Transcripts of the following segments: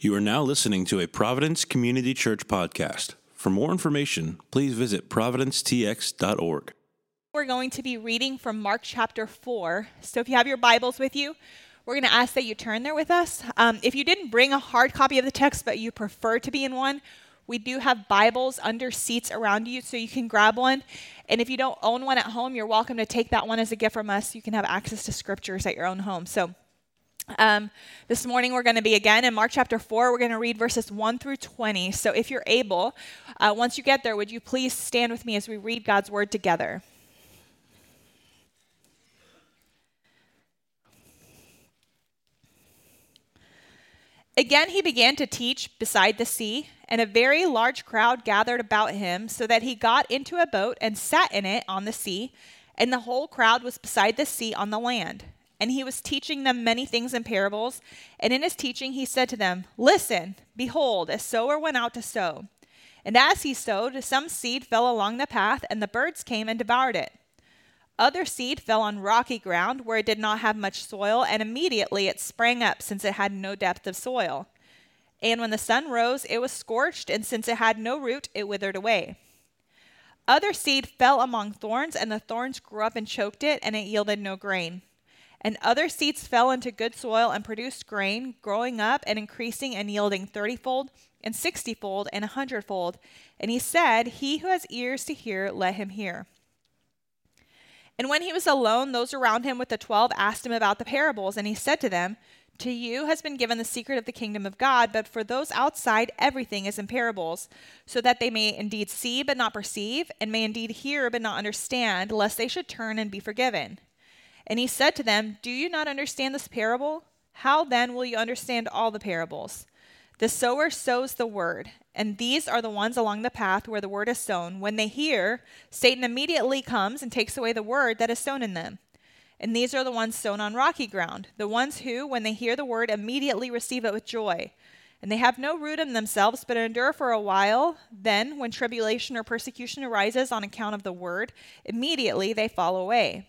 You are now listening to a Providence Community Church podcast. For more information, please visit providencetx.org. We're going to be reading from Mark chapter 4. So if you have your Bibles with you, we're going to ask that you turn there with us. Um, if you didn't bring a hard copy of the text, but you prefer to be in one, we do have Bibles under seats around you, so you can grab one. And if you don't own one at home, you're welcome to take that one as a gift from us. You can have access to scriptures at your own home. So um, this morning we're going to be again in Mark chapter 4. We're going to read verses 1 through 20. So if you're able, uh, once you get there, would you please stand with me as we read God's word together? Again, he began to teach beside the sea, and a very large crowd gathered about him, so that he got into a boat and sat in it on the sea, and the whole crowd was beside the sea on the land. And he was teaching them many things in parables. And in his teaching, he said to them, Listen, behold, a sower went out to sow. And as he sowed, some seed fell along the path, and the birds came and devoured it. Other seed fell on rocky ground where it did not have much soil, and immediately it sprang up, since it had no depth of soil. And when the sun rose, it was scorched, and since it had no root, it withered away. Other seed fell among thorns, and the thorns grew up and choked it, and it yielded no grain. And other seeds fell into good soil and produced grain, growing up and increasing and yielding thirtyfold and sixtyfold and a hundredfold. And he said, He who has ears to hear, let him hear. And when he was alone, those around him with the twelve asked him about the parables, and he said to them, To you has been given the secret of the kingdom of God, but for those outside, everything is in parables, so that they may indeed see but not perceive, and may indeed hear but not understand, lest they should turn and be forgiven. And he said to them, Do you not understand this parable? How then will you understand all the parables? The sower sows the word, and these are the ones along the path where the word is sown. When they hear, Satan immediately comes and takes away the word that is sown in them. And these are the ones sown on rocky ground, the ones who, when they hear the word, immediately receive it with joy. And they have no root in themselves, but endure for a while. Then, when tribulation or persecution arises on account of the word, immediately they fall away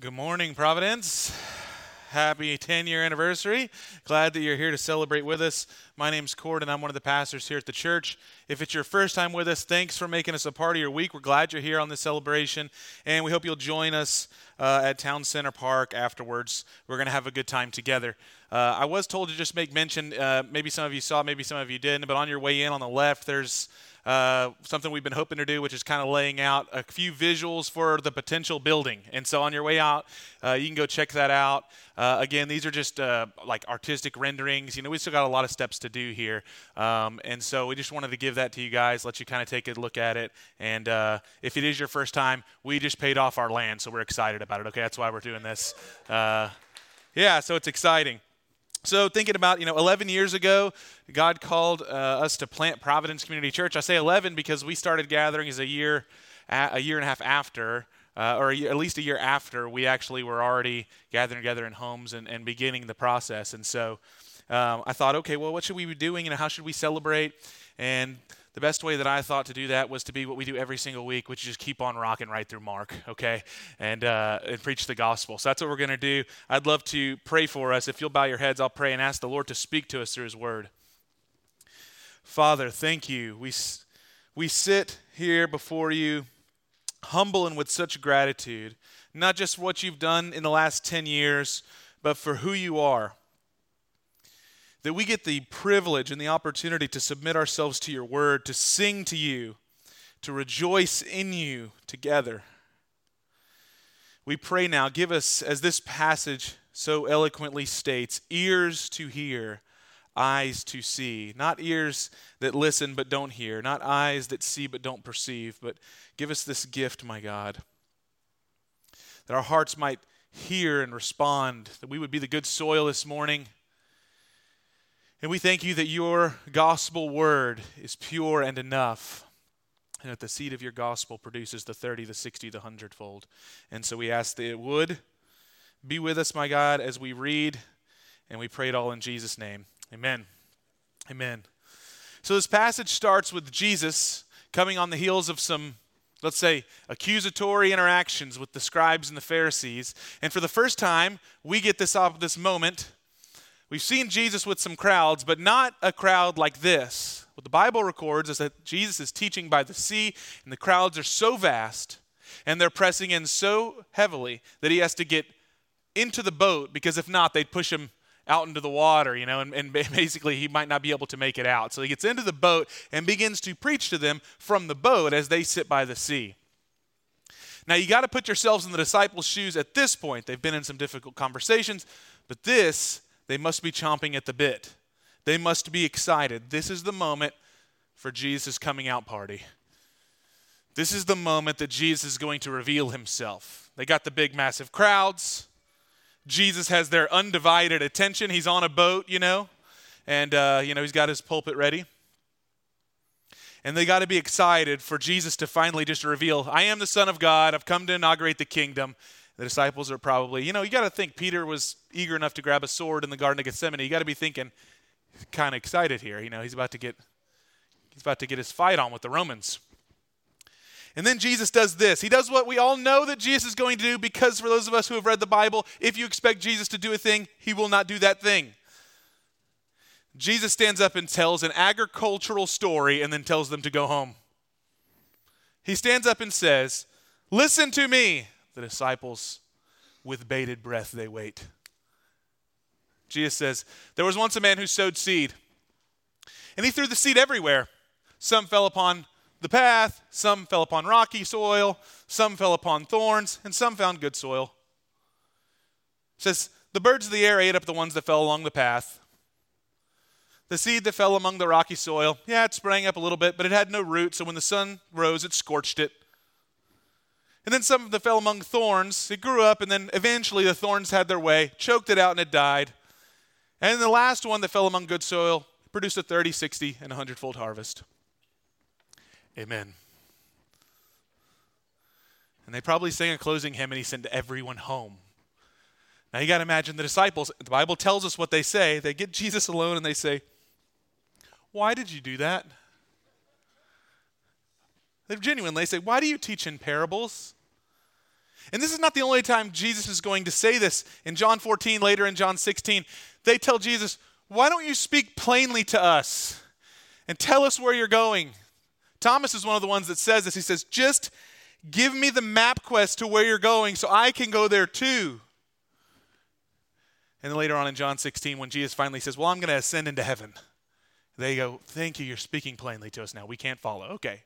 Good morning, Providence. Happy 10 year anniversary. Glad that you're here to celebrate with us. My name's Kort, and I'm one of the pastors here at the church. If it's your first time with us, thanks for making us a part of your week. We're glad you're here on this celebration, and we hope you'll join us uh, at Town Center Park afterwards. We're going to have a good time together. Uh, I was told to just make mention, uh, maybe some of you saw, maybe some of you didn't, but on your way in on the left, there's uh, something we've been hoping to do, which is kind of laying out a few visuals for the potential building. And so on your way out, uh, you can go check that out. Uh, again, these are just uh, like artistic renderings. You know, we still got a lot of steps to do here. Um, and so we just wanted to give that to you guys, let you kind of take a look at it. And uh, if it is your first time, we just paid off our land, so we're excited about it. Okay, that's why we're doing this. yeah, so it's exciting. So, thinking about, you know, 11 years ago, God called uh, us to plant Providence Community Church. I say 11 because we started gathering as a year, a year and a half after, uh, or year, at least a year after we actually were already gathering together in homes and, and beginning the process. And so um, I thought, okay, well, what should we be doing and how should we celebrate? And the best way that I thought to do that was to be what we do every single week, which is just keep on rocking right through Mark, okay, and uh, and preach the gospel. So that's what we're to do. I'd love to pray for us. If you'll bow your heads, I'll pray and ask the Lord to speak to us through His Word. Father, thank you. We we sit here before you, humble and with such gratitude, not just for what you've done in the last ten years, but for who you are that we get the privilege and the opportunity to submit ourselves to your word, to sing to you, to rejoice in you together. We pray now, give us, as this passage so eloquently states, ears to hear, eyes to see. Not ears that listen but don't hear, not eyes that see but don't perceive, but give us this gift, my God, that our hearts might hear and respond, that we would be the good soil this morning And we thank you that your gospel word is pure and enough. And that the seed of your gospel produces the 30, the 60, the 100 fold. And so we ask that it would be with us, my God, as we read, and we pray it all in Jesus' name. Amen. Amen. So this passage starts with Jesus coming on the heels of some, let's say, accusatory interactions with the scribes and the Pharisees. And for the first time, we get this, op- this moment. We've seen Jesus with some crowds, but not a crowd like this. What the Bible records is that Jesus is teaching by the sea, and the crowds are so vast, and they're pressing in so heavily that he has to get into the boat because if not, they'd push him out into the water, you know, and, and, basically he might not be able to make it out. So he gets into the boat and begins to preach to them from the boat as they sit by the sea. Now you got to put yourselves in the disciples' shoes at this point. They've been in some difficult conversations, but this, they must be chomping at the bit. They must be excited. This is the moment for Jesus' coming out party. This is the moment that Jesus is going to reveal himself. They got the big, massive crowds. Jesus has their undivided attention. He's on a boat, you know, and, uh, you know, he's got his pulpit ready. And they got to be excited for Jesus to finally just reveal, I am the Son of God. I've come to inaugurate the kingdom. The disciples are probably, you know, you got to think Peter was eager enough to grab a sword in the Garden of Gethsemane. You got to be thinking, kind of excited here. You know, he's about to get, he's about to get his fight on with the Romans. And then Jesus does this. He does what we all know that Jesus is going to do because for those of us who have read the Bible, if you expect Jesus to do a thing, he will not do that thing. Jesus stands up and tells an agricultural story and then tells them to go home. He stands up and says, Listen to me. The disciples, with bated breath, they wait. Jesus says, There was once a man who sowed seed, and he threw the seed everywhere. Some fell upon the path, some fell upon rocky soil, some fell upon thorns, and some found good soil. It says, The birds of the air ate up the ones that fell along the path. The seed that fell among the rocky soil, yeah, it sprang up a little bit, but it had no root, so when the sun rose, it scorched it. And then some that fell among thorns, it grew up, and then eventually the thorns had their way, choked it out, and it died. And the last one that fell among good soil produced a 30, 60, and 100 fold harvest. Amen. And they probably sang a closing hymn and he sent everyone home. Now you got to imagine the disciples, the Bible tells us what they say. They get Jesus alone and they say, Why did you do that? They're genuine. Say, Why do you teach in parables? And this is not the only time Jesus is going to say this. In John 14, later in John 16, they tell Jesus, Why don't you speak plainly to us and tell us where you're going? Thomas is one of the ones that says this. He says, Just give me the MapQuest to where you're going so I can go there too. And then later on in John 16, when Jesus finally says, Well, I'm going to ascend into heaven, they go, Thank you, you're speaking plainly to us now. We can't follow. Okay.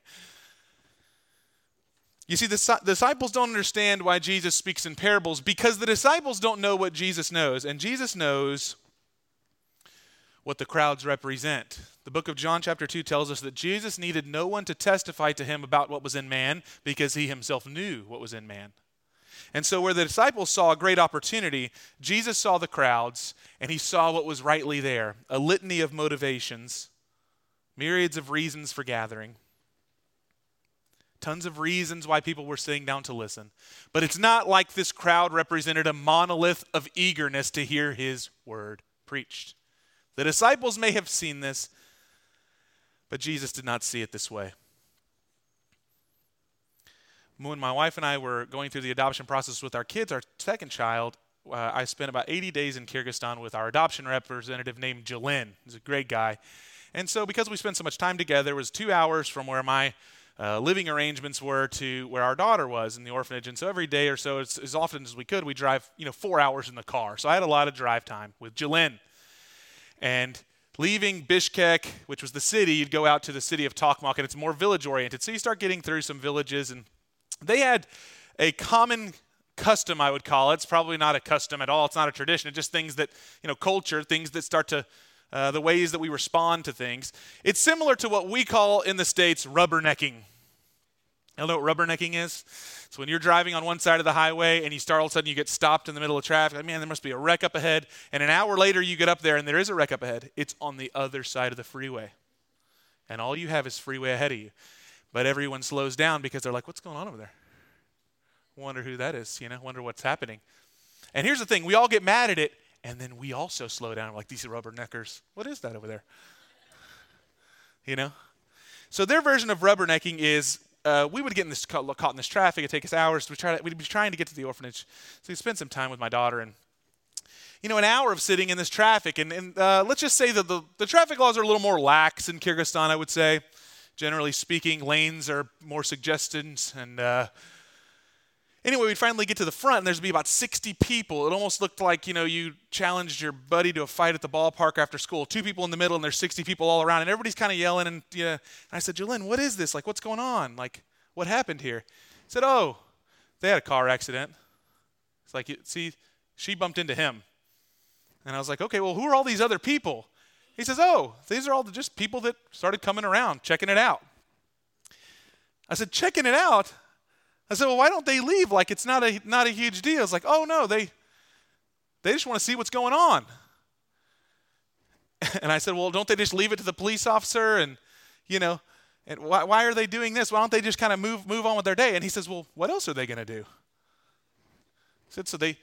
You see, the disciples don't understand why Jesus speaks in parables because the disciples don't know what Jesus knows. And Jesus knows what the crowds represent. The book of John, chapter 2, tells us that Jesus needed no one to testify to him about what was in man because he himself knew what was in man. And so, where the disciples saw a great opportunity, Jesus saw the crowds and he saw what was rightly there a litany of motivations, myriads of reasons for gathering, tons of reasons why people were sitting down to listen. But it's not like this crowd represented a monolith of eagerness to hear his word preached. The disciples may have seen this, but Jesus did not see it this way. When my wife and I were going through the adoption process with our kids, our second child, uh, I spent about 80 days in Kyrgyzstan with our adoption representative named Jalin. He's a great guy. And so, because we spent so much time together, it was two hours from where my uh, living arrangements were to where our daughter was in the orphanage. And so, every day or so, as, as often as we could, we drive, you know, four hours in the car. So, I had a lot of drive time with Jalin. And leaving Bishkek, which was the city, you'd go out to the city of Tokmak, and it's more village oriented. So you start getting through some villages, and they had a common custom, I would call it. It's probably not a custom at all. It's not a tradition. It's just things that, you know, culture, things that start to, uh, the ways that we respond to things. It's similar to what we call in the States rubbernecking. You know what rubbernecking is? It's when you're driving on one side of the highway and you start all of a sudden you get stopped in the middle of traffic. Like, man, there must be a wreck up ahead. And an hour later you get up there and there is a wreck up ahead. It's on the other side of the freeway. And all you have is freeway ahead of you. But everyone slows down because they're like, what's going on over there? Wonder who that is, you know, wonder what's happening. And here's the thing we all get mad at it, and then we also slow down. Like, these rubberneckers, what is that over there? You know? So their version of rubbernecking is uh, we would get in this caught, in this traffic. It'd take us hours. We try to, we'd be trying to get to the orphanage. So we'd spend some time with my daughter and you know, an hour of sitting in this traffic. And, and uh, let's just say that the, the traffic laws are a little more lax in Kyrgyzstan, I would say. Generally speaking, lanes are more suggestions. And uh, anyway, we'd finally get to the front, and there'd be about 60 people. It almost looked like, you know, you challenged your buddy to a fight at the ballpark after school. Two people in the middle, and there's 60 people all around, and everybody's kind of yelling. And, yeah. and I said, Jolene, what is this? Like, what's going on? Like, what happened here? He said, oh, they had a car accident. It's like, see, she bumped into him. And I was like, okay, well, who are all these other people? He says, oh, these are all just people that started coming around, checking it out. I said, checking it out? I said, well, why don't they leave? Like it's not a not a huge deal. It's like, oh no, they they just want to see what's going on. And I said, well, don't they just leave it to the police officer? And you know, and why, why are they doing this? Why don't they just kind of move move on with their day? And he says, well, what else are they going to do? I said, so they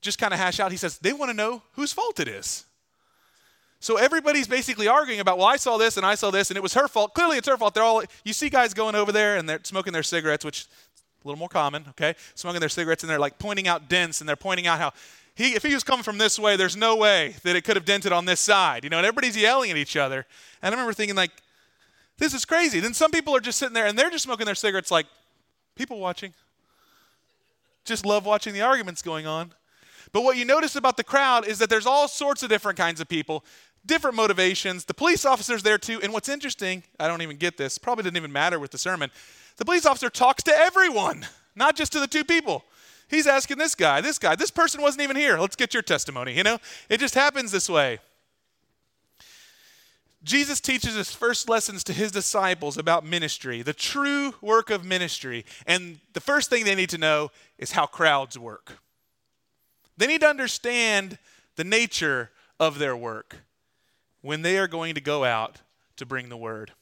just kind of hash out. He says, they want to know whose fault it is. So everybody's basically arguing about, well, I saw this and I saw this and it was her fault. Clearly it's her fault. They're all, you see guys going over there and they're smoking their cigarettes, which a little more common, okay? Smoking their cigarettes and they're like pointing out dents and they're pointing out how he, if he was coming from this way, there's no way that it could have dented on this side, you know, and everybody's yelling at each other. And I remember thinking like, this is crazy. Then some people are just sitting there and they're just smoking their cigarettes like, people watching. Just love watching the arguments going on. But what you notice about the crowd is that there's all sorts of different kinds of people, different motivations. The police officer's there too. And what's interesting, I don't even get this, probably didn't even matter with the sermon. The police officer talks to everyone, not just to the two people. He's asking this guy, this guy, this person wasn't even here. Let's get your testimony. You know, it just happens this way. Jesus teaches his first lessons to his disciples about ministry, the true work of ministry. And the first thing they need to know is how crowds work. They need to understand the nature of their work when they are going to go out to bring the word.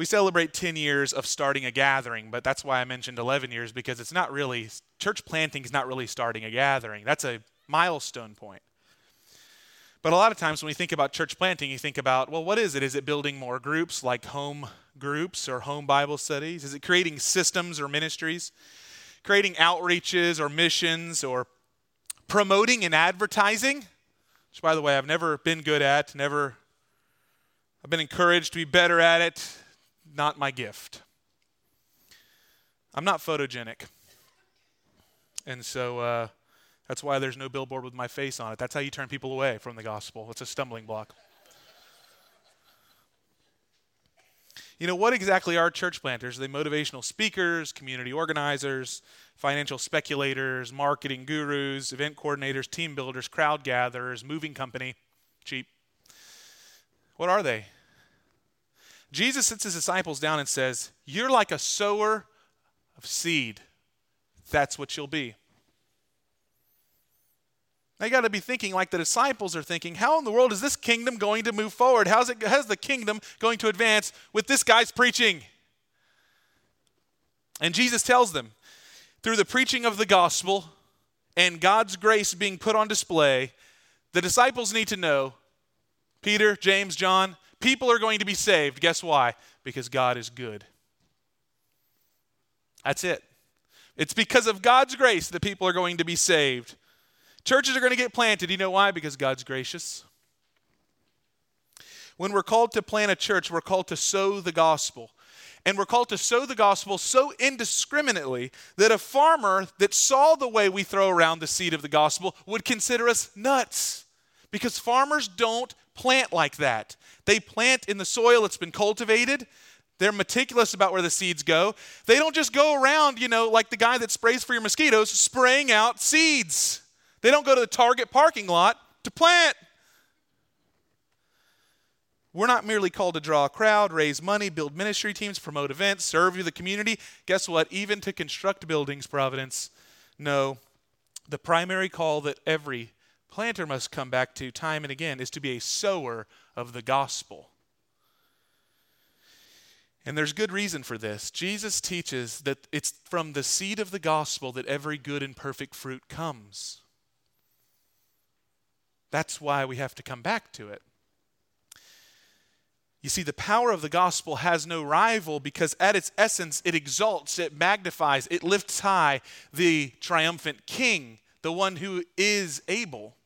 We celebrate 10 years of starting a gathering, but that's why I mentioned 11 years because it's not really, church planting is not really starting a gathering. That's a milestone point. But a lot of times when we think about church planting, you think about, well, what is it? Is it building more groups like home groups or home Bible studies? Is it creating systems or ministries? creating outreaches or missions or promoting and advertising, which, by the way, I've never been good at, never, I've been encouraged to be better at it, not my gift. I'm not photogenic. And so uh, that's why there's no billboard with my face on it. That's how you turn people away from the gospel. It's a stumbling block. You know, what exactly are church planters? Are they motivational speakers, community organizers, financial speculators, marketing gurus, event coordinators, team builders, crowd gatherers, moving company? Cheap. What are they? Jesus sits his disciples down and says, You're like a sower of seed. That's what you'll be. Now you got to be thinking like the disciples are thinking, how in the world is this kingdom going to move forward? How's it how's the kingdom going to advance with this guy's preaching? And Jesus tells them, through the preaching of the gospel and God's grace being put on display, the disciples need to know Peter, James, John, people are going to be saved. Guess why? Because God is good. That's it. It's because of God's grace that people are going to be saved. Churches are going to get planted. You know why? Because God's gracious. When we're called to plant a church, we're called to sow the gospel. And we're called to sow the gospel so indiscriminately that a farmer that saw the way we throw around the seed of the gospel would consider us nuts. Because farmers don't plant like that. They plant in the soil that's been cultivated. They're meticulous about where the seeds go. They don't just go around, you know, like the guy that sprays for your mosquitoes, spraying out seeds. They don't go to the Target parking lot to plant. We're not merely called to draw a crowd, raise money, build ministry teams, promote events, serve you the community. Guess what? Even to construct buildings, Providence. No. The primary call that every planter must come back to time and again is to be a sower of the gospel. And there's good reason for this. Jesus teaches that it's from the seed of the gospel that every good and perfect fruit comes. That's why we have to come back to it. You see, the power of the gospel has no rival because, at its essence, it exalts, it magnifies, it lifts high the triumphant king, the one who is able.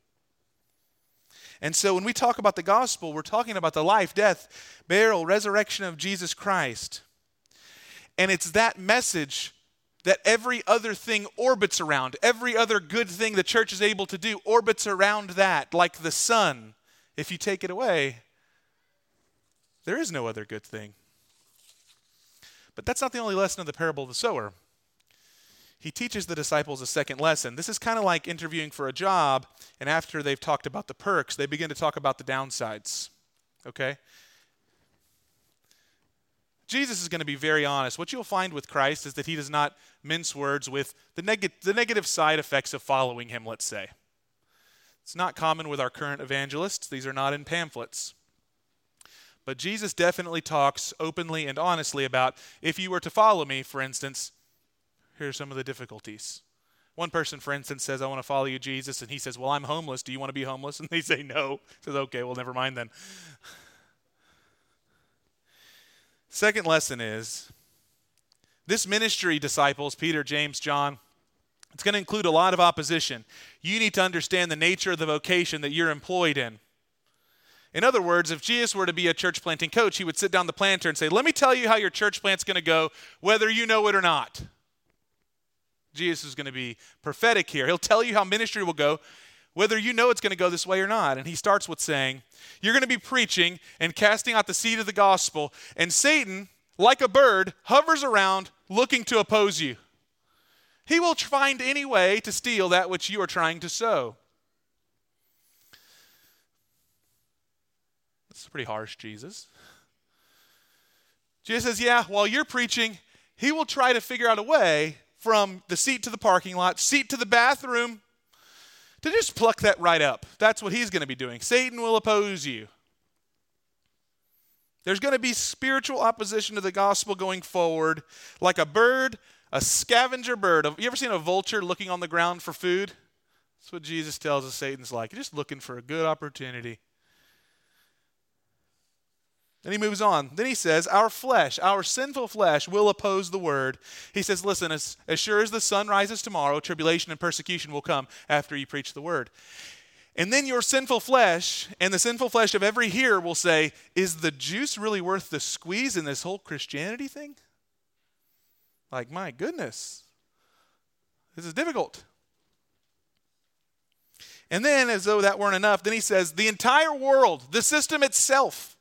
And so, when we talk about the gospel, we're talking about the life, death, burial, resurrection of Jesus Christ. And it's that message that every other thing orbits around. Every other good thing the church is able to do orbits around that, like the sun. If you take it away, there is no other good thing. But that's not the only lesson of the parable of the sower. He teaches the disciples a second lesson. This is kind of like interviewing for a job, and after they've talked about the perks, they begin to talk about the downsides. Okay? Jesus is going to be very honest. What you'll find with Christ is that he does not mince words with the, neg- the negative side effects of following him, let's say. It's not common with our current evangelists, these are not in pamphlets. But Jesus definitely talks openly and honestly about if you were to follow me, for instance, here are some of the difficulties. One person, for instance, says, I want to follow you, Jesus. And he says, Well, I'm homeless. Do you want to be homeless? And they say, No. He says, Okay, well, never mind then. Second lesson is this ministry, disciples, Peter, James, John, it's going to include a lot of opposition. You need to understand the nature of the vocation that you're employed in. In other words, if Jesus were to be a church planting coach, he would sit down the planter and say, Let me tell you how your church plant's going to go, whether you know it or not. Jesus is going to be prophetic here. He'll tell you how ministry will go, whether you know it's going to go this way or not. And he starts with saying, You're going to be preaching and casting out the seed of the gospel, and Satan, like a bird, hovers around looking to oppose you. He will find any way to steal that which you are trying to sow. It's pretty harsh, Jesus. Jesus says, Yeah, while you're preaching, he will try to figure out a way from the seat to the parking lot, seat to the bathroom, to just pluck that right up. That's what he's going to be doing. Satan will oppose you. There's going to be spiritual opposition to the gospel going forward, like a bird, a scavenger bird. Have you ever seen a vulture looking on the ground for food? That's what Jesus tells us Satan's like. He's just looking for a good opportunity. Then he moves on. Then he says, Our flesh, our sinful flesh, will oppose the word. He says, Listen, as, as sure as the sun rises tomorrow, tribulation and persecution will come after you preach the word. And then your sinful flesh and the sinful flesh of every hearer will say, Is the juice really worth the squeeze in this whole Christianity thing? Like, my goodness, this is difficult. And then, as though that weren't enough, then he says, The entire world, the system itself,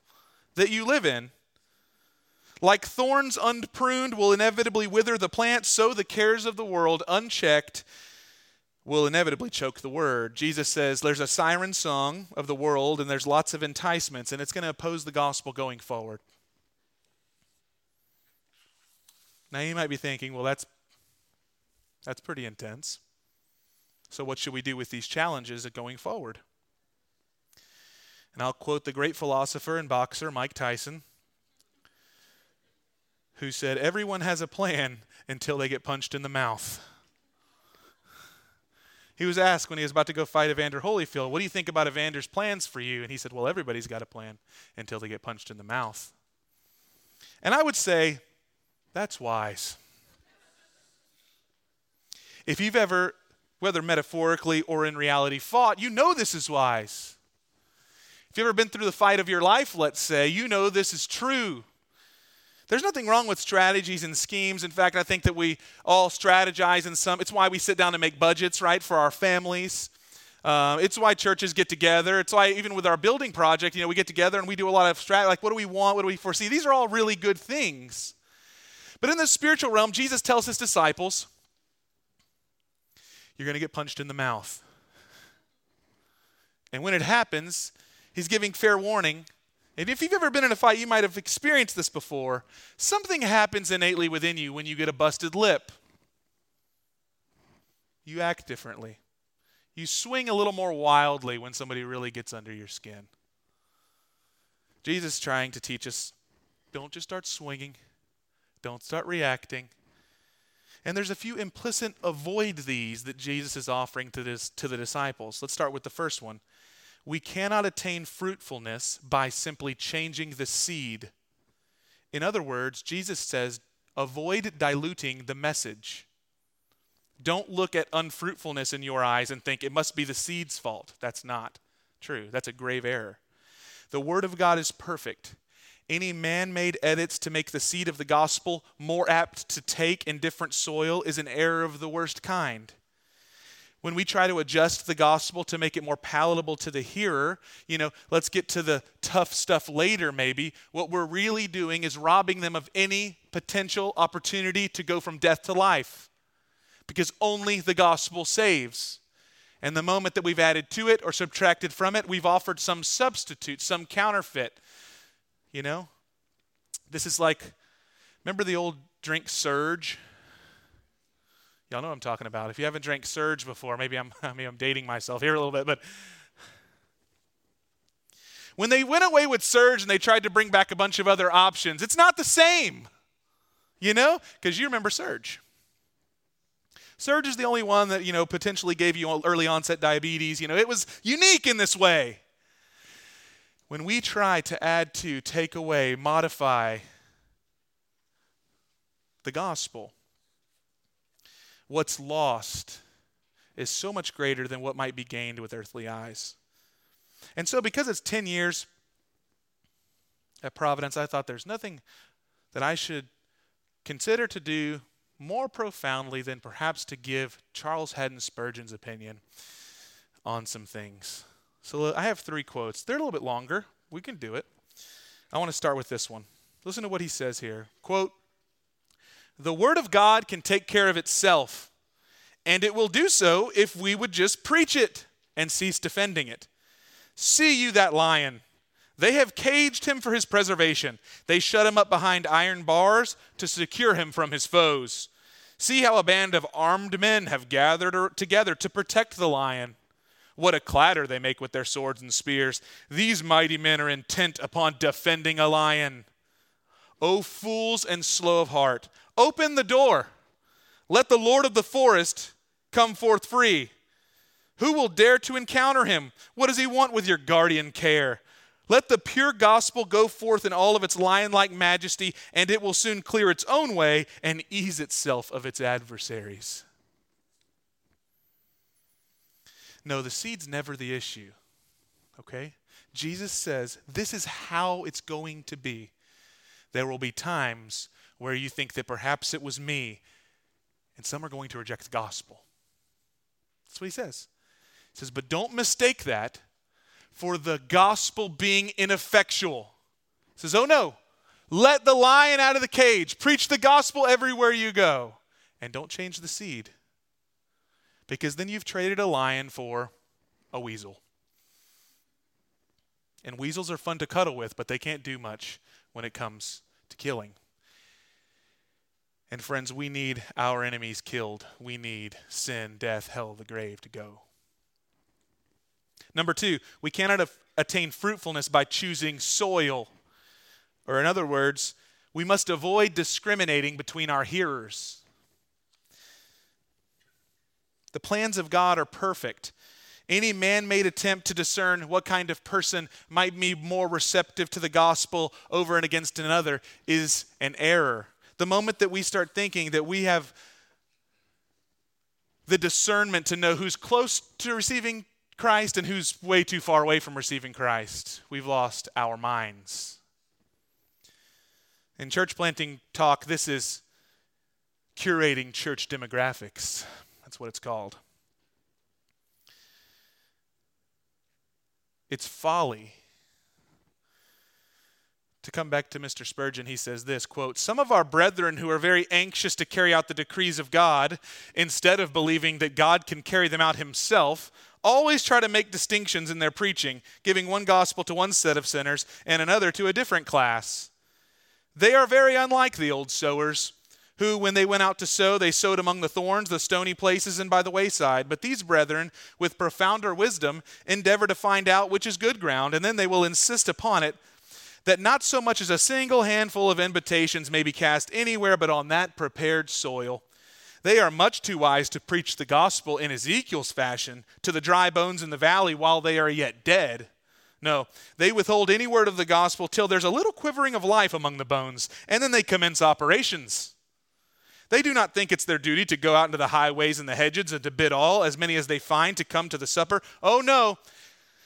that you live in. Like thorns unpruned will inevitably wither the plant, so the cares of the world unchecked will inevitably choke the word. Jesus says there's a siren song of the world and there's lots of enticements, and it's going to oppose the gospel going forward. Now you might be thinking, well, that's that's pretty intense. So what should we do with these challenges going forward? And I'll quote the great philosopher and boxer Mike Tyson, who said, Everyone has a plan until they get punched in the mouth. He was asked when he was about to go fight Evander Holyfield, What do you think about Evander's plans for you? And he said, Well, everybody's got a plan until they get punched in the mouth. And I would say, That's wise. If you've ever, whether metaphorically or in reality, fought, you know this is wise. If you've ever been through the fight of your life, let's say, you know this is true. There's nothing wrong with strategies and schemes. In fact, I think that we all strategize in some. It's why we sit down and make budgets, right, for our families. Uh, it's why churches get together. It's why even with our building project, you know, we get together and we do a lot of strat. Like, what do we want? What do we foresee? These are all really good things. But in the spiritual realm, Jesus tells his disciples, "You're going to get punched in the mouth." And when it happens, He's giving fair warning. And if you've ever been in a fight, you might have experienced this before. Something happens innately within you when you get a busted lip. You act differently. You swing a little more wildly when somebody really gets under your skin. Jesus is trying to teach us don't just start swinging, don't start reacting. And there's a few implicit avoid these that Jesus is offering to, this, to the disciples. Let's start with the first one. We cannot attain fruitfulness by simply changing the seed. In other words, Jesus says, avoid diluting the message. Don't look at unfruitfulness in your eyes and think it must be the seed's fault. That's not true. That's a grave error. The Word of God is perfect. Any man made edits to make the seed of the gospel more apt to take in different soil is an error of the worst kind. When we try to adjust the gospel to make it more palatable to the hearer, you know, let's get to the tough stuff later, maybe. What we're really doing is robbing them of any potential opportunity to go from death to life because only the gospel saves. And the moment that we've added to it or subtracted from it, we've offered some substitute, some counterfeit. You know? This is like, remember the old drink Surge? Y'all know what I'm talking about. If you haven't drank Surge before, maybe I'm, I'm dating myself here a little bit, but when they went away with Surge and they tried to bring back a bunch of other options, it's not the same. You know? Because you remember Surge. Surge is the only one that, you know, potentially gave you early onset diabetes. You know, it was unique in this way. When we try to add to, take away, modify the gospel, what's lost is so much greater than what might be gained with earthly eyes. And so, because it's 10 years at Providence, I thought there's nothing that I should consider to do more profoundly than perhaps to give Charles Haddon Spurgeon's opinion on some things. So I have three quotes. They're a little bit longer. We can do it. I want to start with this one. Listen to what he says here. Quote The Word of God can take care of itself, and it will do so if we would just preach it and cease defending it. See you that lion they have caged him for his preservation. They shut him up behind iron bars to secure him from his foes. See how a band of armed men have gathered er, together to protect the lion. What a clatter they make with their swords and spears. These mighty men are intent upon defending a lion. O fools and slow of heart, open the door. Let the Lord of the forest come forth free. Who will dare to encounter him? What does he want with your guardian care? Let the pure gospel go forth in all of its lion like majesty, and it will soon clear its own way and ease itself of its adversaries. No, the seed's never the issue. Okay? Jesus says this is how it's going to be. There will be times where you think that perhaps it was me, and some are going to reject the gospel. That's what he says. He says, but don't mistake that for the gospel being ineffectual. He says, Oh no, let the lion out of the cage. Preach the gospel everywhere you go. And don't change the seed. Because then you've traded a lion for a weasel. And weasels are fun to cuddle with, but they can't do much when it comes to killing. And friends, we need our enemies killed. We need sin, death, hell, the grave to go. Number two, we cannot attain fruitfulness by choosing soil. Or, in other words, we must avoid discriminating between our hearers. The plans of God are perfect. Any man made attempt to discern what kind of person might be more receptive to the gospel over and against another is an error. The moment that we start thinking that we have the discernment to know who's close to receiving Christ and who's way too far away from receiving Christ. We've lost our minds. In church planting talk, this is curating church demographics. That's what it's called. It's folly to come back to Mr. Spurgeon, he says this quote, Some of our brethren who are very anxious to carry out the decrees of God, instead of believing that God can carry them out himself, always try to make distinctions in their preaching, giving one gospel to one set of sinners and another to a different class. They are very unlike the old sowers, who, when they went out to sow, they sowed among the thorns, the stony places, and by the wayside. But these brethren, with profounder wisdom, endeavor to find out which is good ground, and then they will insist upon it that not so much as a single handful of invitations may be cast anywhere but on that prepared soil. They are much too wise to preach the gospel in Ezekiel's fashion to the dry bones in the valley while they are yet dead. No, they withhold any word of the gospel till there's a little quivering of life among the bones, and then they commence operations. They do not think it's their duty to go out into the highways and the hedges and to bid all, as many as they find, to come to the supper. Oh, no,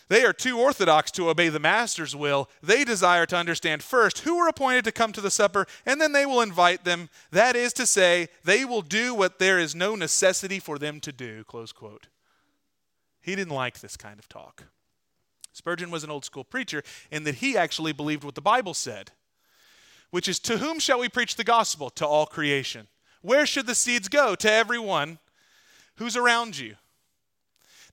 they are too orthodox to obey the master's will. They desire to understand first who are appointed to come to the supper, and then they will invite them. That is to say, they will do what there is no necessity for them to do. Close quote. He didn't like this kind of talk. Spurgeon was an old school preacher in that he actually believed what the Bible said, which is, To whom shall we preach the gospel? To all creation. Where should the seeds go? To everyone who's around you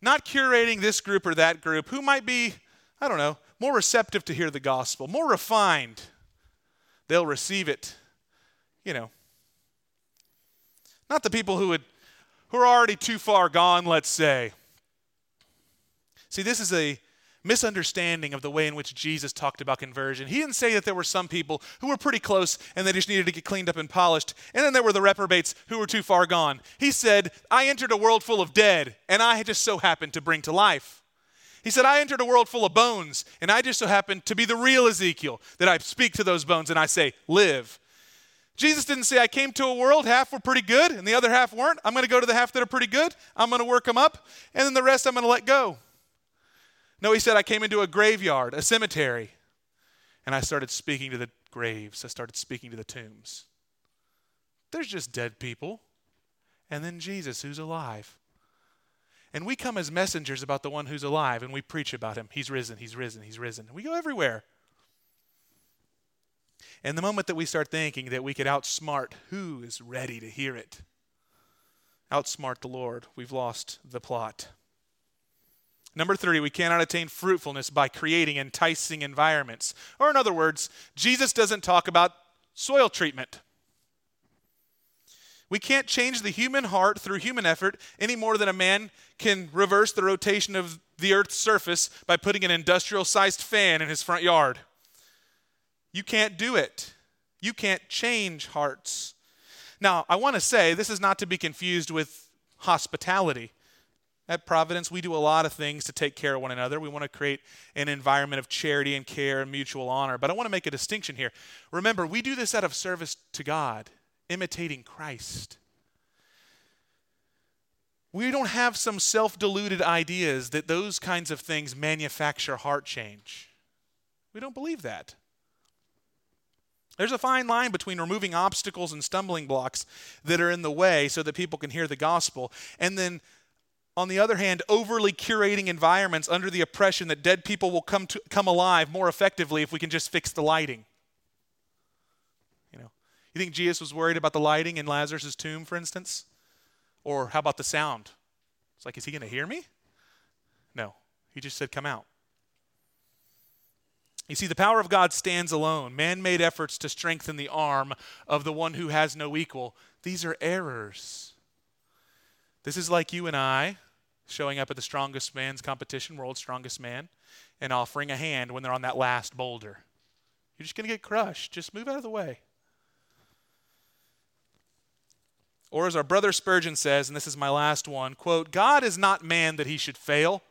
not curating this group or that group who might be, I don't know, more receptive to hear the gospel, more refined. They'll receive it, you know. Not the people who would who are already too far gone, let's say. See, this is a misunderstanding of the way in which Jesus talked about conversion. He didn't say that there were some people who were pretty close and they just needed to get cleaned up and polished, and then there were the reprobates who were too far gone. He said, I entered a world full of dead, and I just so happened to bring to life. He said, I entered a world full of bones, and I just so happened to be the real Ezekiel, that I speak to those bones and I say, Live. Jesus didn't say, I came to a world, half were pretty good and the other half weren't. I'm going to go to the half that are pretty good. I'm going to work them up, and then the rest I'm going to let go. No, he said, I came into a graveyard, a cemetery, and I started speaking to the graves. I started speaking to the tombs. There's just dead people, and then Jesus who's alive. And we come as messengers about the one who's alive, and we preach about him. He's risen, he's risen, he's risen. We go everywhere. And the moment that we start thinking that we could outsmart who is ready to hear it, outsmart the Lord, we've lost the plot. Number three, we cannot attain fruitfulness by creating enticing environments. Or, in other words, Jesus doesn't talk about soil treatment. We can't change the human heart through human effort any more than a man can reverse the rotation of the earth's surface by putting an industrial sized fan in his front yard. You can't do it. You can't change hearts. Now, I want to say this is not to be confused with hospitality. At Providence, we do a lot of things to take care of one another. We want to create an environment of charity and care and mutual honor. But I want to make a distinction here. Remember, we do this out of service to God, imitating Christ. We don't have some self deluded ideas that those kinds of things manufacture heart change. We don't believe that. There's a fine line between removing obstacles and stumbling blocks that are in the way so that people can hear the gospel and then on the other hand, overly curating environments under the oppression that dead people will come, to, come alive more effectively if we can just fix the lighting. You know, you think Jesus was worried about the lighting in Lazarus' tomb, for instance? Or how about the sound? It's like, is he going to hear me? No. He just said, come out. You see, the power of God stands alone. Man made efforts to strengthen the arm of the one who has no equal. These are errors. This is like you and I showing up at the strongest man's competition, world's strongest man, and offering a hand when they're on that last boulder. You're just going to get crushed. Just move out of the way. Or as our brother Spurgeon says, and this is my last one, quote, God is not man that he should fail,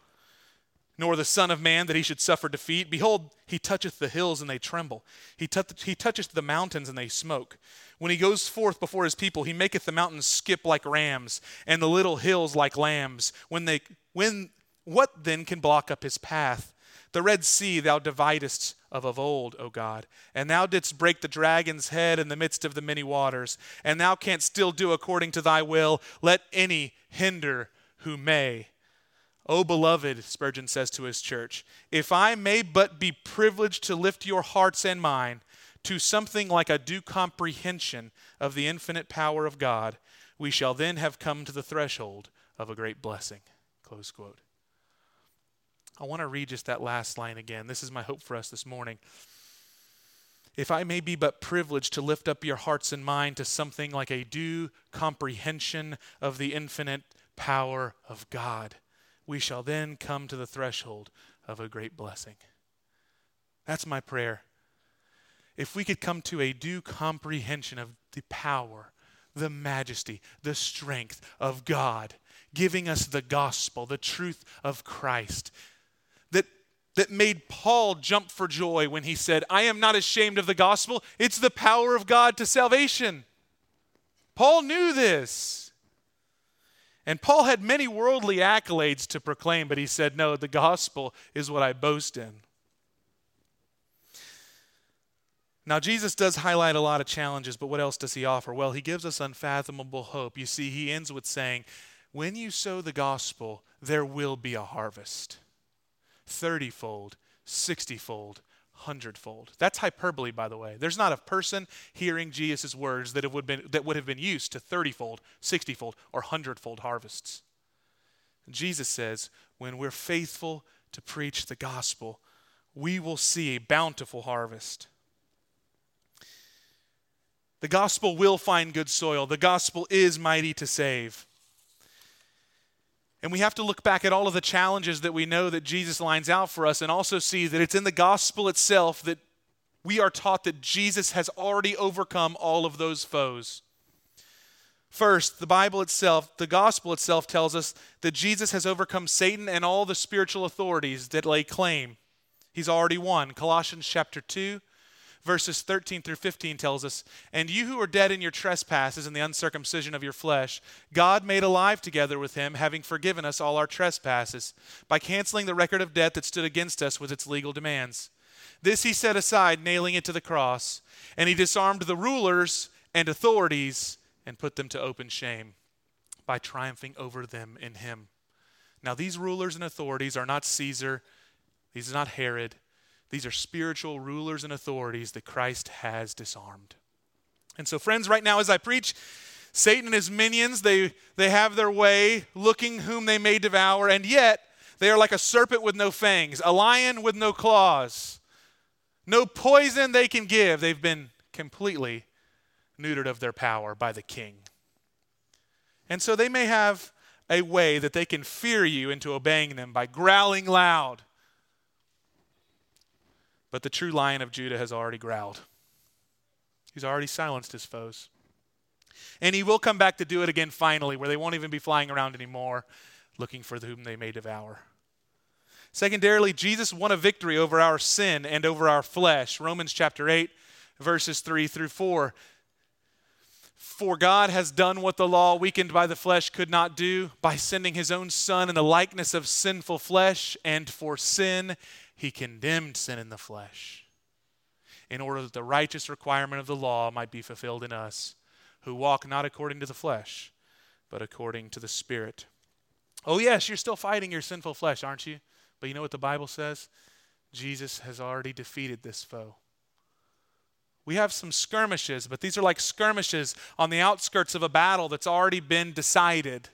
nor the Son of Man that he should suffer defeat. Behold, he toucheth the hills and they tremble. He, touch, he toucheth the mountains and they smoke. When he goes forth before his people, he maketh the mountains skip like rams, and the little hills like lambs. When they when what then can block up his path? The Red Sea thou dividest of of old, O God, and thou didst break the dragon's head in the midst of the many waters, and thou canst still do according to thy will. Let any hinder who may. O beloved, Spurgeon says to his church, if I may but be privileged to lift your hearts and mine to something like a due comprehension of the infinite power of God, we shall then have come to the threshold of a great blessing. Close quote. I want to read just that last line again. This is my hope for us this morning. If I may be but privileged to lift up your hearts and mind to something like a due comprehension of the infinite power of God, we shall then come to the threshold of a great blessing. That's my prayer. If we could come to a due comprehension of the power, the majesty, the strength of God, giving us the gospel, the truth of Christ, that, that made Paul jump for joy when he said, I am not ashamed of the gospel. It's the power of God to salvation. Paul knew this. And Paul had many worldly accolades to proclaim, but he said, No, the gospel is what I boast in. Now, Jesus does highlight a lot of challenges, but what else does he offer? Well, he gives us unfathomable hope. You see, he ends with saying, When you sow the gospel, there will be a harvest. Thirtyfold, sixtyfold, hundredfold. That's hyperbole, by the way. There's not a person hearing Jesus' words that, would been, that would have been used to thirtyfold, sixtyfold, or hundredfold harvests. Jesus says, when we're faithful to preach the gospel, we will see a bountiful harvest. The gospel will find good soil. The gospel is mighty to save. And we have to look back at all of the challenges that we know that Jesus lines out for us and also see that it's in the gospel itself that we are taught that Jesus has already overcome all of those foes. First, the Bible itself, the gospel itself tells us that Jesus has overcome Satan and all the spiritual authorities that lay claim. He's already won. Colossians chapter 2, verses 13 through 15 tells us, And you who are dead in your trespasses and the uncircumcision of your flesh, God made alive together with him, having forgiven us all our trespasses, by canceling the record of debt that stood against us with its legal demands. This he set aside, nailing it to the cross, and he disarmed the rulers and authorities and put them to open shame by triumphing over them in him. Now, these rulers and authorities are not Caesar, these are not Herod, these are spiritual rulers and authorities that Christ has disarmed. And so, friends, right now as I preach, Satan and his minions, they, they have their way, looking whom they may devour, and yet they are like a serpent with no fangs, a lion with no claws. No poison they can give. They've been completely neutered of their power by the king. And so they may have a way that they can fear you into obeying them by growling loud but the true lion of Judah has already growled. He's already silenced his foes. And he will come back to do it again finally, where they won't even be flying around anymore looking for whom they may devour. Secondarily, Jesus won a victory over our sin and over our flesh. Romans chapter 8, verses 3 through 4. For God has done what the law, weakened by the flesh, could not do by sending his own Son in the likeness of sinful flesh, and for sin he condemned sin in the flesh in order that the righteous requirement of the law might be fulfilled in us who walk not according to the flesh, but according to the Spirit. Oh, yes, you're still fighting your sinful flesh, aren't you? But you know what the Bible says? Jesus has already defeated this foe. We have some skirmishes, but these are like skirmishes on the outskirts of a battle that's already been decided.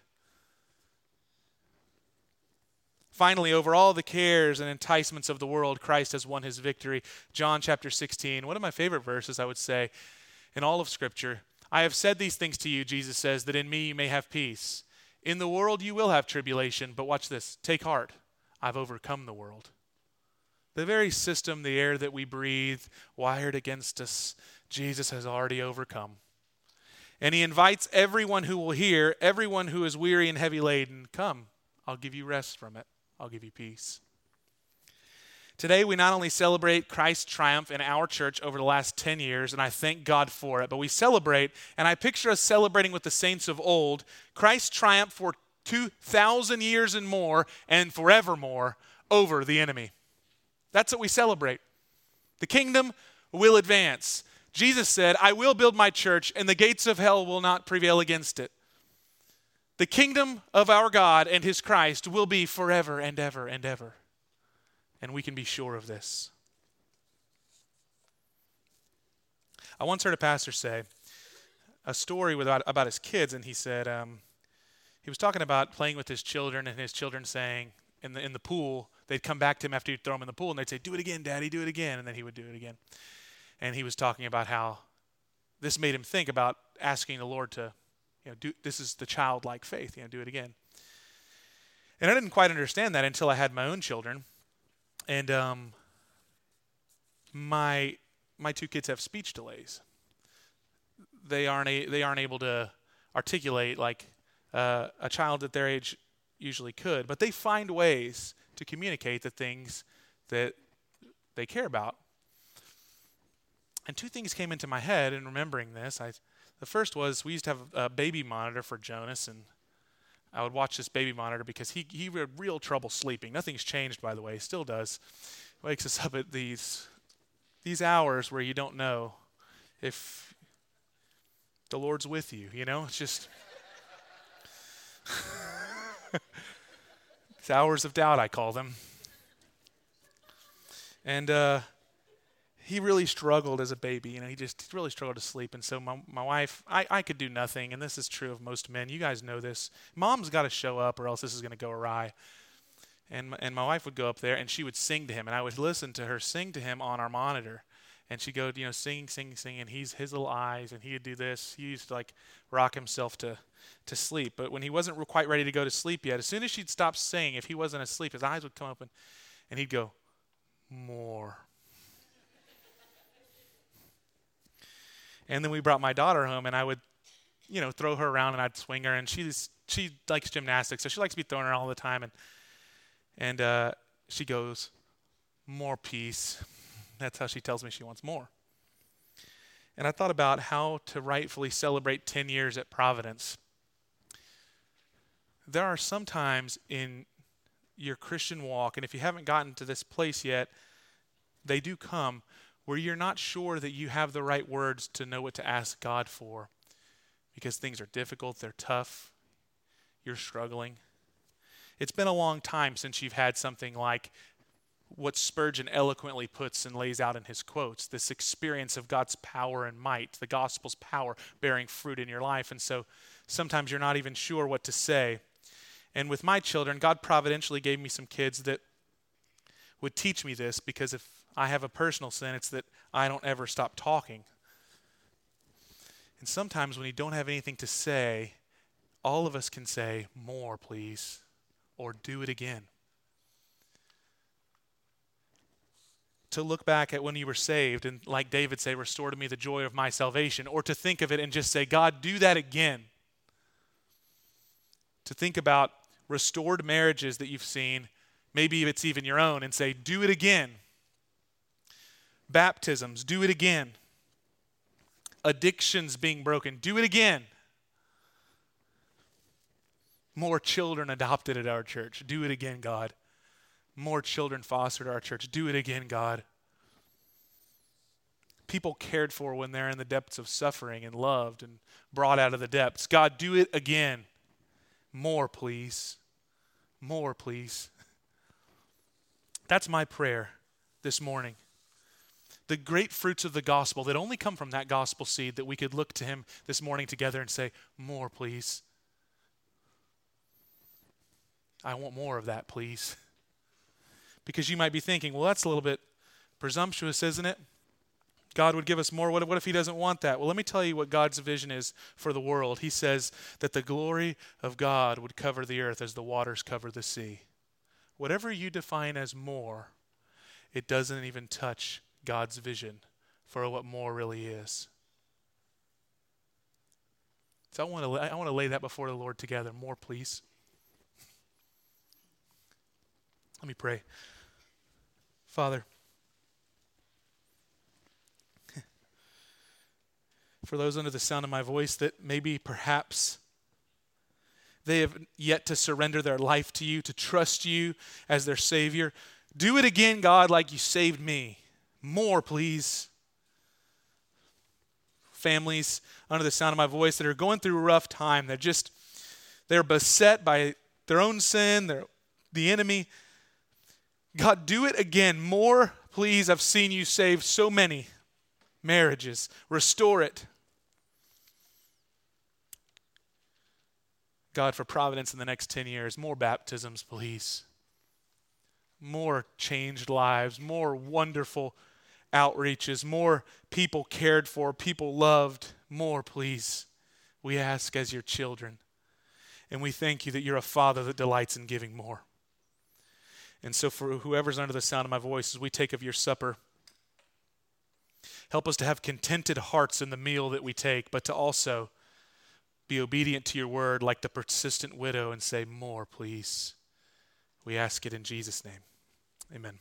Finally, over all the cares and enticements of the world, Christ has won his victory. John chapter 16, one of my favorite verses, I would say, in all of Scripture. I have said these things to you, Jesus says, that in me you may have peace. In the world you will have tribulation, but watch this. Take heart. I've overcome the world. The very system, the air that we breathe, wired against us, Jesus has already overcome. And he invites everyone who will hear, everyone who is weary and heavy laden, come, I'll give you rest from it. I'll give you peace. Today, we not only celebrate Christ's triumph in our church over the last 10 years, and I thank God for it, but we celebrate, and I picture us celebrating with the saints of old, Christ's triumph for 2,000 years and more, and forevermore over the enemy. That's what we celebrate. The kingdom will advance. Jesus said, I will build my church, and the gates of hell will not prevail against it. The kingdom of our God and his Christ will be forever and ever and ever. And we can be sure of this. I once heard a pastor say a story about, about his kids, and he said um, he was talking about playing with his children, and his children saying in the, in the pool, they'd come back to him after he'd throw them in the pool, and they'd say, Do it again, Daddy, do it again. And then he would do it again. And he was talking about how this made him think about asking the Lord to, you know, do this is the childlike faith, you know, do it again. And I didn't quite understand that until I had my own children. And um, my my two kids have speech delays. They aren't a, they aren't able to articulate like uh, a child at their age usually could, but they find ways to communicate the things that they care about. And two things came into my head in remembering this. I, the first was we used to have a baby monitor for Jonas, and I would watch this baby monitor because he he had real trouble sleeping. Nothing's changed, by the way, he still does. Wakes us up at these these hours where you don't know if the Lord's with you, you know? It's just these hours of doubt, I call them. And uh, he really struggled as a baby. You know, he just really struggled to sleep. And so my, my wife, I, I could do nothing. And this is true of most men. You guys know this. Mom's got to show up or else this is going to go awry. And, and my wife would go up there and she would sing to him. And I would listen to her sing to him on our monitor. And she'd go, you know, singing, singing, singing. And he's his little eyes and he would do this. He used to like rock himself to, to sleep. But when he wasn't quite ready to go to sleep yet, as soon as she'd stop singing, if he wasn't asleep, his eyes would come open and he'd go, more. And then we brought my daughter home and I would, you know, throw her around and I'd swing her. And she's, she likes gymnastics, so she likes to be thrown around all the time. And and uh, she goes, More peace. That's how she tells me she wants more. And I thought about how to rightfully celebrate 10 years at Providence. There are some times in your Christian walk, and if you haven't gotten to this place yet, they do come where you're not sure that you have the right words to know what to ask God for because things are difficult, they're tough, you're struggling. It's been a long time since you've had something like what Spurgeon eloquently puts and lays out in his quotes this experience of God's power and might, the gospel's power bearing fruit in your life. And so sometimes you're not even sure what to say. And with my children, God providentially gave me some kids that would teach me this because if I have a personal sin, it's that I don't ever stop talking. And sometimes when you don't have anything to say, all of us can say, More, please or do it again. To look back at when you were saved and, like David say, restore to me the joy of my salvation, or to think of it and just say, God, do that again. To think about restored marriages that you've seen, maybe it's even your own, and say, do it again. Baptisms, do it again. Addictions being broken, do it again more children adopted at our church. Do it again, God. More children fostered at our church. Do it again, God. People cared for when they're in the depths of suffering and loved and brought out of the depths. God, do it again. More, please. More, please. That's my prayer this morning. The great fruits of the gospel that only come from that gospel seed that we could look to Him this morning together and say, More, please. I want more of that, please. Because you might be thinking, well, that's a little bit presumptuous, isn't it? God would give us more. What, if He doesn't want that? Well, let me tell you what God's vision is for the world. He says that the glory of God would cover the earth as the waters cover the sea. Whatever you define as more, it doesn't even touch God's vision for what more really is. So I want to I want to lay that before the Lord together. More, please. Let me pray. Father, for those under the sound of my voice that maybe perhaps they have yet to surrender their life to you, to trust you as their Savior, do it again, God, like you saved me. More, please. Families under the sound of my voice that are going through a rough time, they're just They're beset by their own sin, their, the enemy. God, do it again. More, please. I've seen you save so many marriages. Restore it. God, for Providence in the next 10 years, more baptisms, please. More changed lives, more wonderful outreaches, more people cared for, people loved. More, please. We ask as your children. And we thank you that you're a father that delights in giving more. And so, for whoever's under the sound of my voice, as we take of your supper, help us to have contented hearts in the meal that we take, but to also be obedient to your word like the persistent widow and say, More, please. We ask it in Jesus' name. Amen.